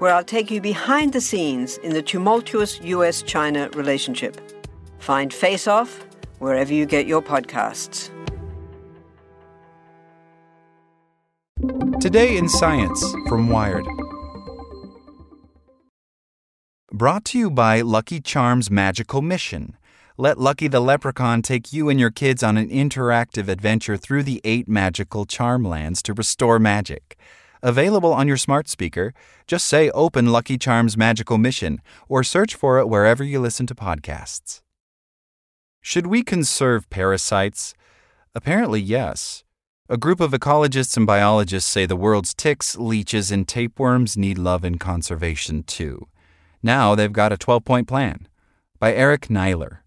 where I'll take you behind the scenes in the tumultuous US China relationship. Find Face Off wherever you get your podcasts. Today in Science from Wired. Brought to you by Lucky Charms Magical Mission. Let Lucky the Leprechaun take you and your kids on an interactive adventure through the eight magical charm lands to restore magic. Available on your smart speaker, just say Open Lucky Charms Magical Mission or search for it wherever you listen to podcasts. Should we conserve parasites? Apparently, yes. A group of ecologists and biologists say the world's ticks, leeches, and tapeworms need love and conservation too. Now they've got a 12 point plan. By Eric Niiler.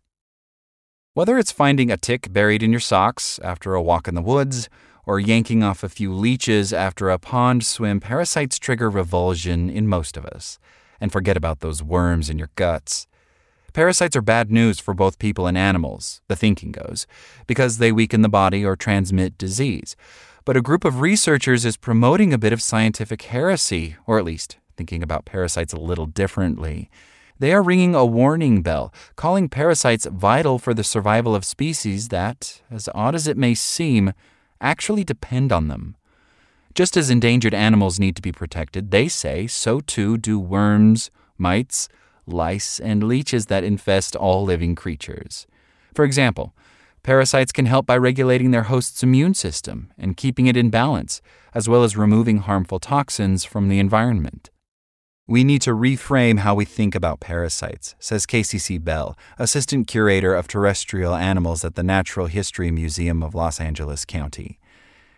Whether it's finding a tick buried in your socks after a walk in the woods, or yanking off a few leeches after a pond swim, parasites trigger revulsion in most of us. And forget about those worms in your guts. Parasites are bad news for both people and animals, the thinking goes, because they weaken the body or transmit disease. But a group of researchers is promoting a bit of scientific heresy, or at least thinking about parasites a little differently. They are ringing a warning bell, calling parasites vital for the survival of species that, as odd as it may seem, actually depend on them. Just as endangered animals need to be protected, they say so too do worms, mites, lice, and leeches that infest all living creatures. For example, parasites can help by regulating their host's immune system and keeping it in balance, as well as removing harmful toxins from the environment. We need to reframe how we think about parasites, says KCC Bell, assistant curator of terrestrial animals at the Natural History Museum of Los Angeles County.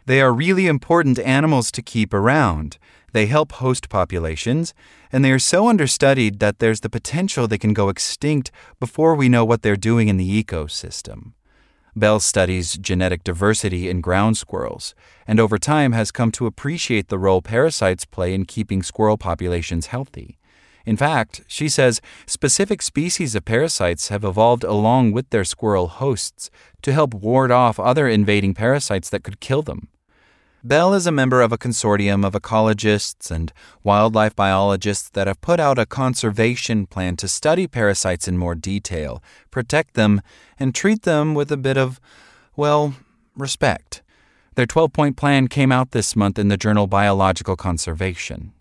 They are really important animals to keep around. They help host populations, and they are so understudied that there's the potential they can go extinct before we know what they're doing in the ecosystem. Bell studies genetic diversity in ground squirrels, and over time has come to appreciate the role parasites play in keeping squirrel populations healthy. In fact, she says specific species of parasites have evolved along with their squirrel hosts to help ward off other invading parasites that could kill them. Bell is a member of a consortium of ecologists and wildlife biologists that have put out a conservation plan to study parasites in more detail, protect them, and treat them with a bit of, well, respect. Their 12 point plan came out this month in the journal Biological Conservation.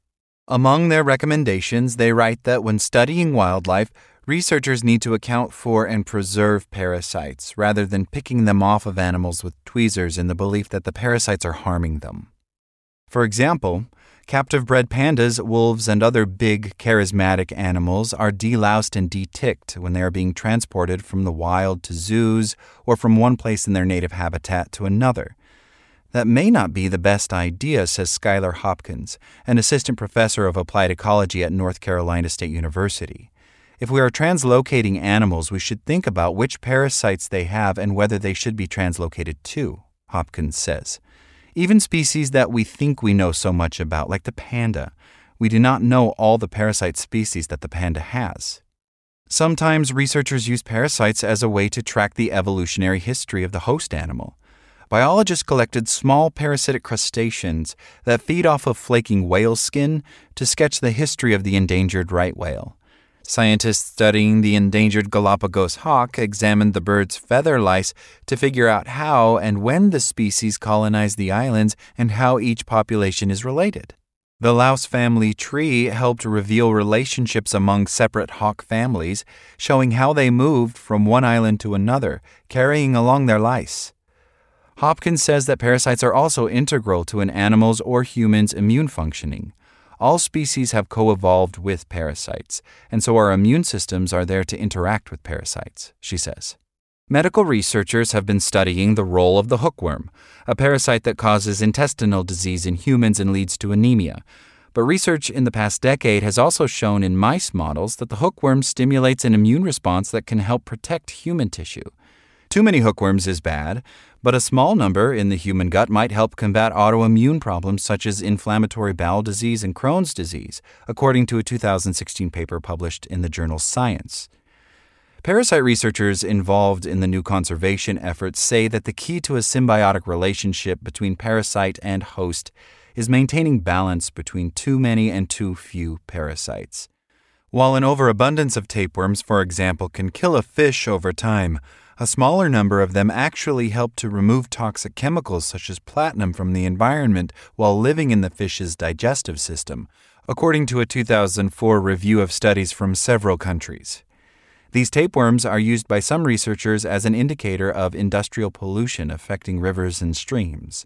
Among their recommendations, they write that when studying wildlife, Researchers need to account for and preserve parasites rather than picking them off of animals with tweezers in the belief that the parasites are harming them. For example, captive bred pandas, wolves, and other big, charismatic animals are deloused and deticked when they are being transported from the wild to zoos or from one place in their native habitat to another. That may not be the best idea, says Skylar Hopkins, an assistant professor of applied ecology at North Carolina State University. If we are translocating animals, we should think about which parasites they have and whether they should be translocated too, Hopkins says. Even species that we think we know so much about, like the panda, we do not know all the parasite species that the panda has. Sometimes researchers use parasites as a way to track the evolutionary history of the host animal. Biologists collected small parasitic crustaceans that feed off of flaking whale skin to sketch the history of the endangered right whale. Scientists studying the endangered Galapagos hawk examined the bird's feather lice to figure out how and when the species colonized the islands and how each population is related. The louse family tree helped reveal relationships among separate hawk families, showing how they moved from one island to another, carrying along their lice. Hopkins says that parasites are also integral to an animal's or human's immune functioning. All species have co evolved with parasites, and so our immune systems are there to interact with parasites, she says. Medical researchers have been studying the role of the hookworm, a parasite that causes intestinal disease in humans and leads to anemia. But research in the past decade has also shown in mice models that the hookworm stimulates an immune response that can help protect human tissue. Too many hookworms is bad, but a small number in the human gut might help combat autoimmune problems such as inflammatory bowel disease and Crohn's disease, according to a 2016 paper published in the journal Science. Parasite researchers involved in the new conservation efforts say that the key to a symbiotic relationship between parasite and host is maintaining balance between too many and too few parasites. While an overabundance of tapeworms, for example, can kill a fish over time, a smaller number of them actually help to remove toxic chemicals such as platinum from the environment while living in the fish's digestive system, according to a 2004 review of studies from several countries. These tapeworms are used by some researchers as an indicator of industrial pollution affecting rivers and streams.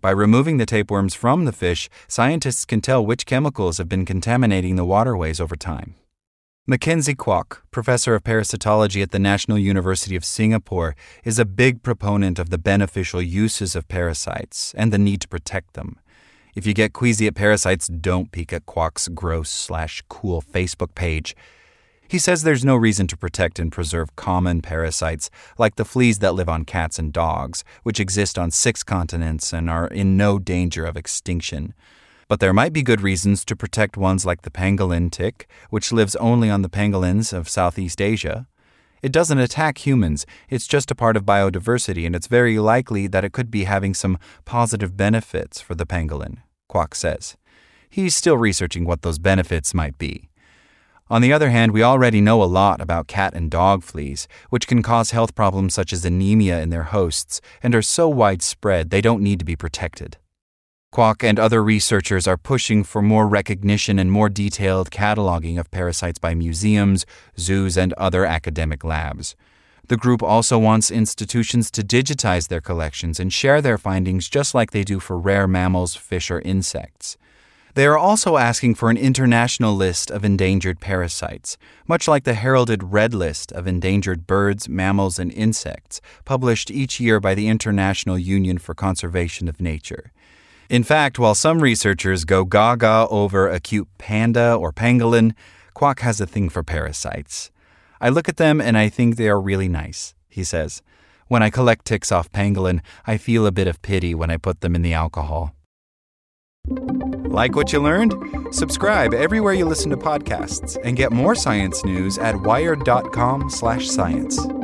By removing the tapeworms from the fish, scientists can tell which chemicals have been contaminating the waterways over time. Mackenzie Kwak, professor of parasitology at the National University of Singapore, is a big proponent of the beneficial uses of parasites and the need to protect them. If you get queasy at parasites, don't peek at Kwak's gross slash cool Facebook page. He says there's no reason to protect and preserve common parasites like the fleas that live on cats and dogs, which exist on six continents and are in no danger of extinction. But there might be good reasons to protect ones like the pangolin tick, which lives only on the pangolins of Southeast Asia. It doesn't attack humans, it's just a part of biodiversity, and it's very likely that it could be having some positive benefits for the pangolin, Kwak says. He's still researching what those benefits might be. On the other hand, we already know a lot about cat and dog fleas, which can cause health problems such as anemia in their hosts and are so widespread they don't need to be protected. Kwak and other researchers are pushing for more recognition and more detailed cataloging of parasites by museums, zoos, and other academic labs. The group also wants institutions to digitize their collections and share their findings just like they do for rare mammals, fish, or insects. They are also asking for an international list of endangered parasites, much like the heralded Red List of endangered birds, mammals, and insects, published each year by the International Union for Conservation of Nature. In fact, while some researchers go gaga over a cute panda or pangolin, Kwak has a thing for parasites. I look at them and I think they are really nice, he says. When I collect ticks off pangolin, I feel a bit of pity when I put them in the alcohol. Like what you learned? Subscribe everywhere you listen to podcasts and get more science news at wired.com/science.